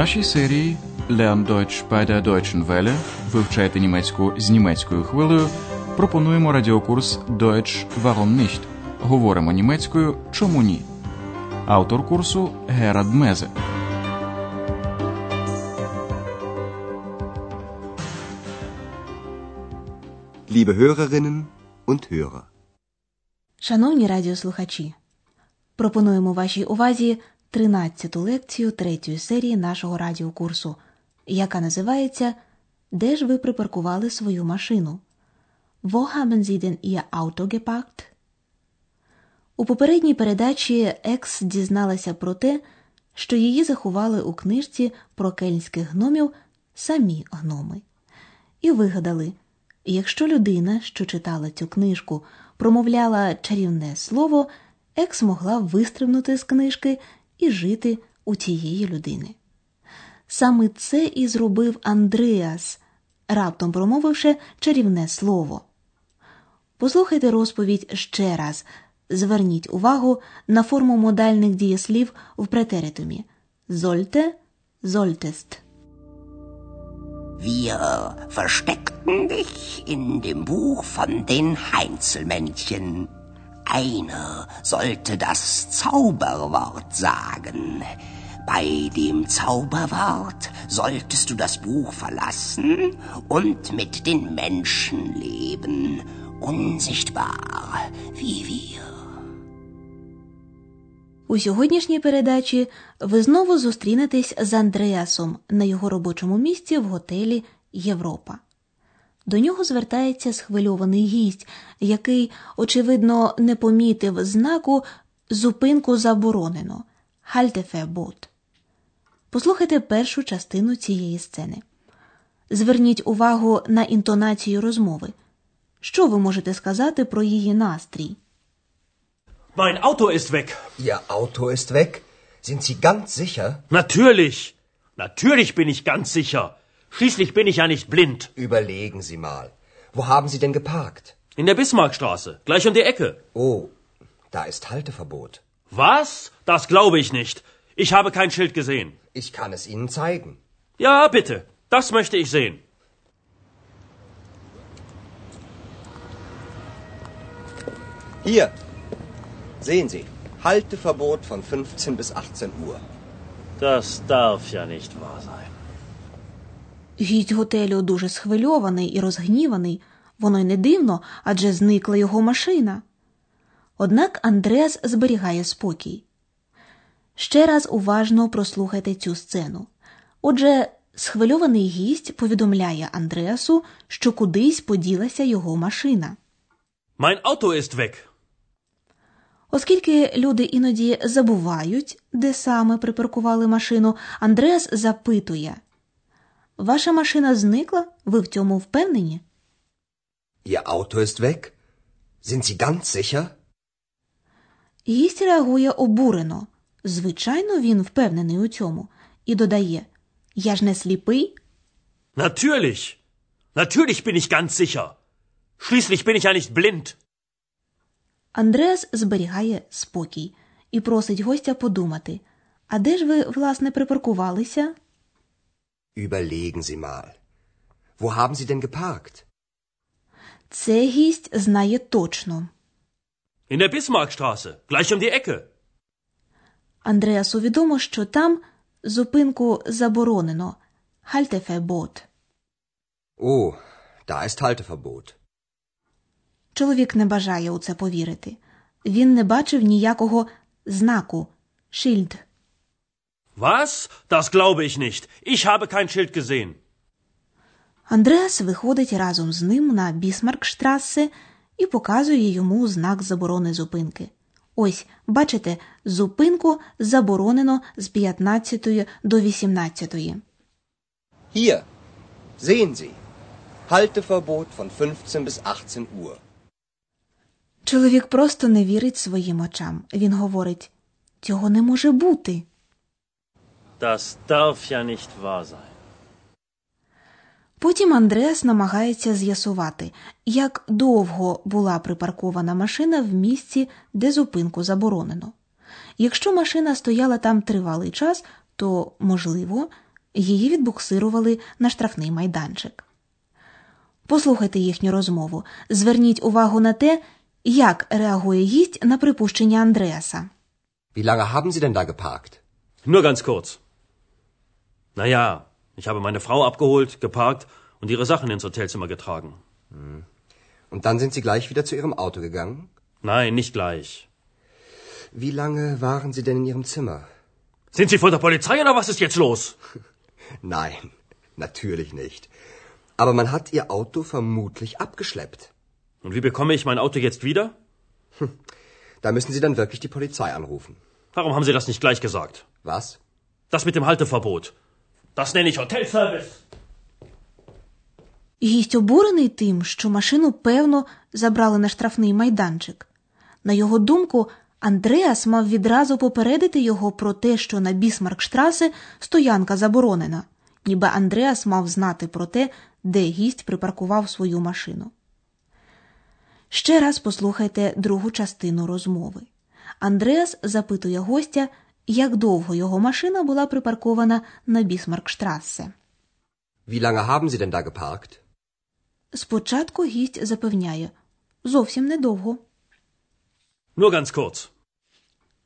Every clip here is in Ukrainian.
нашій серії Lern Deutsch bei der Deutschen Welle вивчайте німецьку з німецькою хвилею. Пропонуємо радіокурс Deutsch Warum nicht? Говоримо німецькою Чому ні? Автор курсу Герад Мезе. Liebe Hörerinnen und Hörer. Шановні радіослухачі, пропонуємо вашій увазі 13-ту лекцію третьої серії нашого радіокурсу, яка називається Де ж ви припаркували свою машину? Wo haben Sie denn Ihr Auto geparkt? У попередній передачі Екс дізналася про те, що її заховали у книжці про кельнських гномів самі гноми. І вигадали, якщо людина, що читала цю книжку, промовляла чарівне слово, Екс могла вистрибнути з книжки і жити у тієї людини. Саме це і зробив Андреас, раптом промовивши чарівне слово. Послухайте розповідь ще раз. Зверніть увагу на форму модальних дієслів в претеритумі «зольте», «зольтест». Wir versteckten dich in dem Buch von den Heinzelmännchen. Einer sollte das Zauberwort sagen. Bei dem Zauberwort solltest du das Buch verlassen und mit den Menschen leben, unsichtbar wie wir. У сьогоднішній передачі ви знову зустрінетесь з Андреасом на його робочому місці в готелі Європа. До нього звертається схвильований гість, який, очевидно, не помітив знаку зупинку заборонено Хальтефебот. Послухайте першу частину цієї сцени. Зверніть увагу на інтонацію розмови. Що ви можете сказати про її настрій? Mein Auto ist weg. Ihr Auto ist weg? Sind Sie ganz sicher? Natürlich. Natürlich bin ich ganz sicher. Schließlich bin ich ja nicht blind. Überlegen Sie mal. Wo haben Sie denn geparkt? In der Bismarckstraße, gleich um die Ecke. Oh, da ist Halteverbot. Was? Das glaube ich nicht. Ich habe kein Schild gesehen. Ich kann es Ihnen zeigen. Ja, bitte. Das möchte ich sehen. Hier. Sehen Sie. Halteverbot von 15 bis 18 Uhr. Das darf ja nicht wahr sein. Гість готелю дуже схвильований і розгніваний. Воно й не дивно, адже зникла його машина. Однак Андреас зберігає спокій. Ще раз уважно прослухайте цю сцену. Отже, схвильований гість повідомляє Андреасу, що кудись поділася його машина. Mein Auto ist weg. Оскільки люди іноді забувають, де саме припаркували машину, Андреас запитує: Ваша машина зникла? Ви в цьому впевнені? Ihr Auto ist weg? Sind Sie ganz sicher? Гість реагує обурено. Звичайно, він впевнений у цьому, і додає: Я ж не сліпий. Natürlich. Natürlich bin ich ganz sicher. Schließlich bin ich ja nicht blind. Андреас зберігає спокій і просить гостя подумати: а де ж ви, власне, припаркувалися? Überlegen Sie mal. Wo haben Sie denn geparkt? Це гість знає точно. In der Bismarckstraße, gleich um die Ecke. Андреасу відомо, що там зупинку заборонено. Хальтефебот. Oh, da ist Halteverbot. Чоловік не бажає у це повірити. Він не бачив ніякого знаку шильд. Was? Das glaube ich nicht. Ich habe kein Schild gesehen. Андреас виходить разом з ним на Бісмаркштрассе і показує йому знак заборони зупинки. Ось, бачите, зупинку заборонено з 15 до 18. Hier. Sehen Sie. Halteverbot von 15 bis 18 Uhr. Чоловік просто не вірить своїм очам. Він говорить: цього не може бути. Das darf ja nicht wahr sein. Потім Андреас намагається з'ясувати, як довго була припаркована машина в місці, де зупинку заборонено. Якщо машина стояла там тривалий час, то, можливо, Її відбуксирували на штрафний майданчик. Послухайте їхню розмову. Зверніть увагу на те, як реагує гість на припущення Андреаса. Wie lange haben Sie denn da geparkt? Nur ganz kurz. Naja, ich habe meine Frau abgeholt, geparkt und ihre Sachen ins Hotelzimmer getragen. Und dann sind Sie gleich wieder zu Ihrem Auto gegangen? Nein, nicht gleich. Wie lange waren Sie denn in Ihrem Zimmer? Sind Sie von der Polizei oder was ist jetzt los? Nein, natürlich nicht. Aber man hat Ihr Auto vermutlich abgeschleppt. Und wie bekomme ich mein Auto jetzt wieder? Da müssen Sie dann wirklich die Polizei anrufen. Warum haben Sie das nicht gleich gesagt? Was? Das mit dem Halteverbot. Das nenne ich Hotelservice. Гість обурений тим, що машину, певно, забрали на штрафний майданчик. На його думку, Андреас мав відразу попередити його про те, що на Бісмаркштрасе стоянка заборонена, ніби Андреас мав знати про те, де гість припаркував свою машину. Ще раз послухайте другу частину розмови. Андреас запитує гостя, як довго його машина була припаркована на Бісмаркштрасе. Wie lange haben Sie denn da geparkt? Спочатку гість запевняє зовсім недовго. Nur ganz kurz.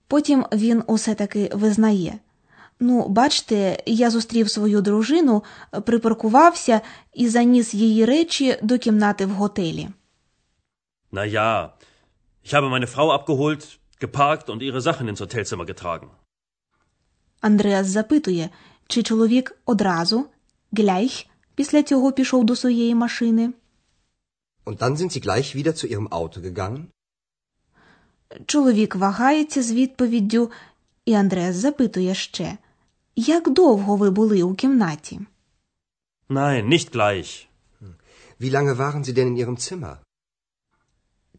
Потім він усе таки визнає. Ну, бачте, я зустрів свою дружину, припаркувався і заніс її речі до кімнати в готелі. Naja, ich habe meine Frau abgeholt, geparkt und ihre Sachen ins Hotelzimmer getragen. Андреас запитує, чи чоловік одразу, gleich, після цього пішов до своєї машини. Und dann sind Sie gleich wieder zu Ihrem Auto gegangen? Чоловік вагається з відповіддю, і Андреас запитує ще, як довго ви були у кімнаті? Nein, nicht gleich. Wie lange waren Sie denn in Ihrem Zimmer?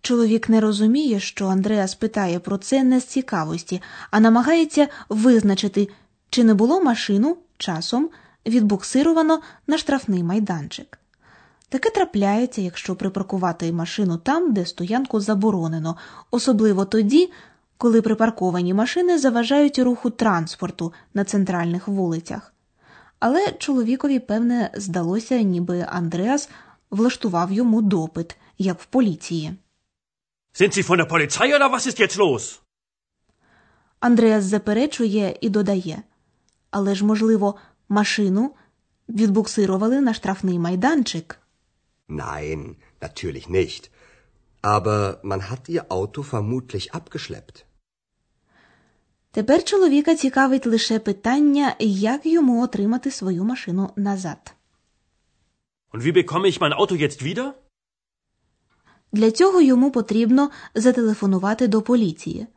Чоловік не розуміє, що Андреас питає про це не з цікавості, а намагається визначити, чи не було машину часом відбуксировано на штрафний майданчик. Таке трапляється, якщо припаркувати машину там, де стоянку заборонено, особливо тоді, коли припарковані машини заважають руху транспорту на центральних вулицях. Але чоловікові, певне, здалося, ніби Андреас влаштував йому допит, як в поліції. Sind Sie von der Polizei oder was ist jetzt los? Андреас заперечує і додає. Але ж, можливо, машину відбуксирували на штрафний майданчик. Nein, natürlich nicht. Aber man hat Ihr Auto vermutlich abgeschleppt. Тепер чоловіка цікавить лише питання, як йому отримати свою машину назад. Und wie bekomme ich mein Auto jetzt wieder? Для цього йому потрібно зателефонувати до поліції.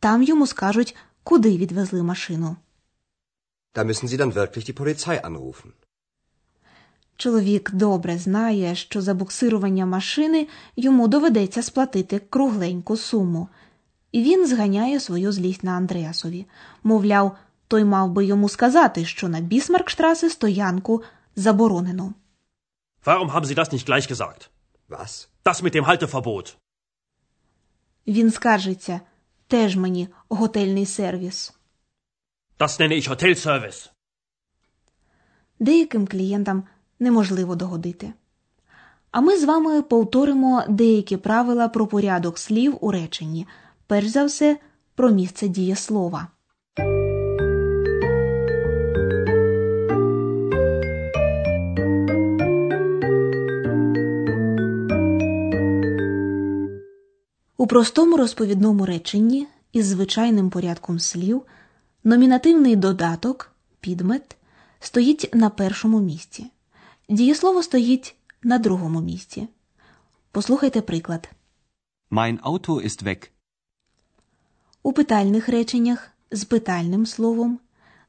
Там йому скажуть, куди відвезли машину. Da müssen Sie dann wirklich die Polizei anrufen. Чоловік добре знає, що за буксирування машини йому доведеться сплатити кругленьку суму. І він зганяє свою злість на Андреасові. Мовляв, той мав би йому сказати, що на Бісмаркштрасе стоянку заборонено. Warum haben Sie das nicht gleich gesagt? Was? Das mit dem Halteverbot. Він скаржиться теж мені готельний сервіс. Das nenne ich Hotelservice. Деяким клієнтам неможливо догодити. А ми з вами повторимо деякі правила про порядок слів у реченні, перш за все про місце дієслова. Простому розповідному реченні із звичайним порядком слів номінативний додаток підмет стоїть на першому місці. Дієслово стоїть на другому місці. Послухайте приклад. Mein Auto ist weg. У питальних реченнях з питальним словом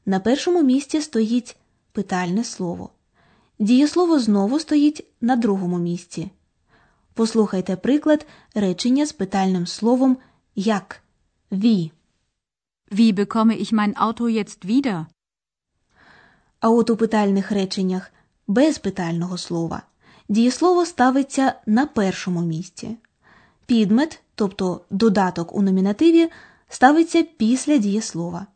на першому місці стоїть питальне слово. Дієслово знову стоїть на другому місці. Послухайте приклад речення з питальним словом як «wie». Wie bekomme ich mein Auto jetzt wieder? А от у питальних реченнях без питального слова дієслово ставиться на першому місці. Підмет, тобто додаток у номінативі, ставиться після дієслова.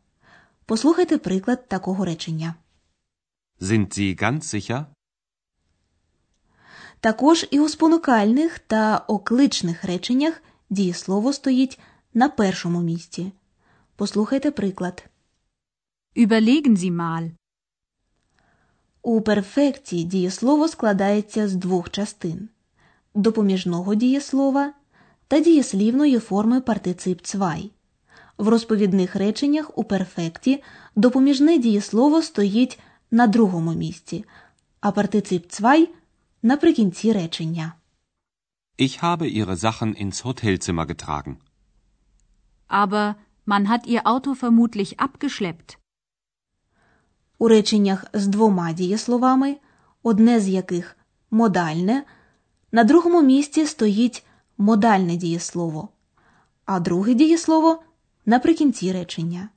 Послухайте приклад такого речення. Sind Sie ganz sicher? Також і у спонукальних та окличних реченнях дієслово стоїть на першому місці. Послухайте приклад. Überlegen Sie mal. У перфекті дієслово складається з двох частин допоміжного дієслова та дієслівної форми партицип цвай. В розповідних реченнях у перфекті допоміжне дієслово стоїть на другому місці, а партицип цвай наприкінці речення. Ich habe Ihre Sachen ins Hotelzimmer getragen. Aber man hat Ihr Auto vermutlich abgeschleppt. У реченнях з двома дієсловами, одне з яких модальне, на другому місці стоїть модальне дієслово, а друге дієслово наприкінці речення.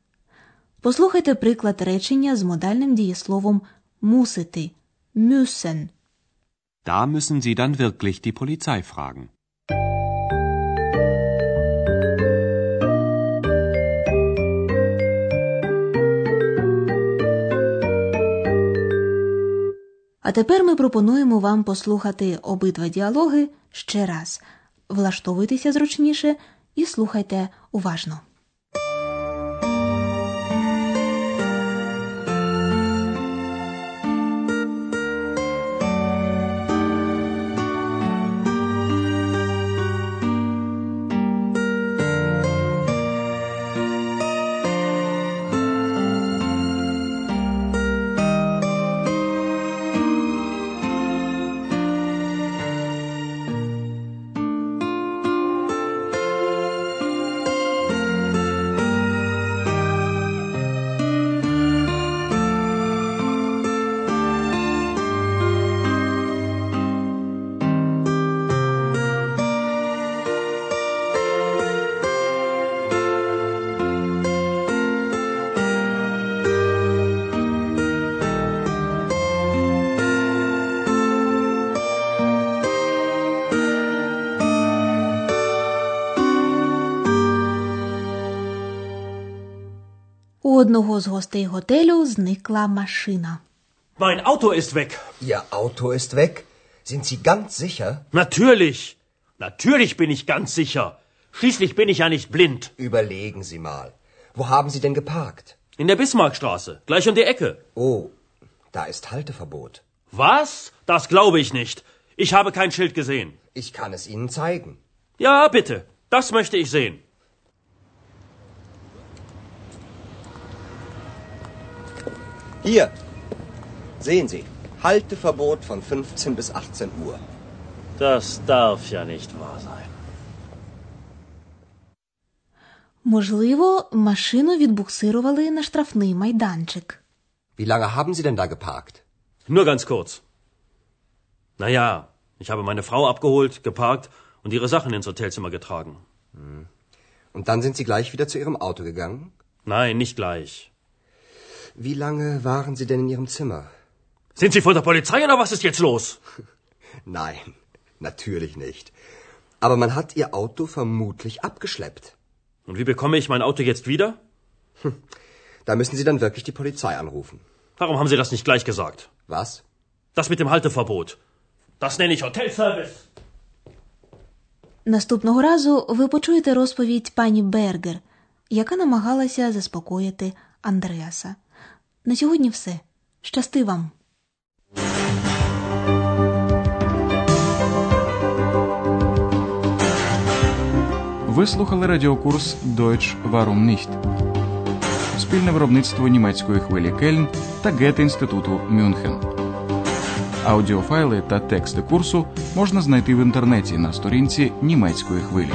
Послухайте приклад речення з модальним дієсловом мусити müssen. Da müssen Sie dann wirklich die Polizei fragen. А тепер ми пропонуємо вам послухати обидва діалоги ще раз. Влаштовуйтеся зручніше і слухайте уважно. одного з гостей готелю зникла машина. Mein Auto ist weg. Ihr Auto ist weg? Sind Sie ganz sicher? Natürlich. Natürlich bin ich ganz sicher. Schließlich bin ich ja nicht blind. Überlegen Sie mal. Wo haben Sie denn geparkt? In der Bismarckstraße, gleich um die Ecke. Oh, da ist Halteverbot. Was? Das glaube ich nicht. Ich habe kein Schild gesehen. Ich kann es Ihnen zeigen. Ja, bitte. Das möchte ich sehen. Hier. Sehen Sie. Halteverbot von 15 bis 18 Uhr. Das darf ja nicht wahr sein. Можливо, машину відбуксирували на штрафний майданчик. Wie lange haben Sie denn da geparkt? Nur ganz kurz. Naja, ich habe meine Frau abgeholt, geparkt und ihre Sachen ins Hotelzimmer getragen. Und dann sind Sie gleich wieder zu Ihrem Auto gegangen? Nein, nicht gleich. Wie lange waren Sie denn in Ihrem Zimmer? Sind Sie von der Polizei oder was ist jetzt los? Nein, natürlich nicht. Aber man hat Ihr Auto vermutlich abgeschleppt. Und wie bekomme ich mein Auto jetzt wieder? Da müssen Sie dann wirklich die Polizei anrufen. Warum haben Sie das nicht gleich gesagt? Was? Das mit dem Halteverbot. Das nenne ich Hotelservice. Наступного разу ви почуєте розповідь пані Бергер, яка намагалася заспокоїти Андреаса. На сьогодні все. Щасти вам! Ви слухали радіокурс Deutsch Warum nicht? Спільне виробництво німецької хвилі Кельн та Гете-інституту Мюнхен. Аудіофайли та тексти курсу можна знайти в інтернеті на сторінці німецької хвилі.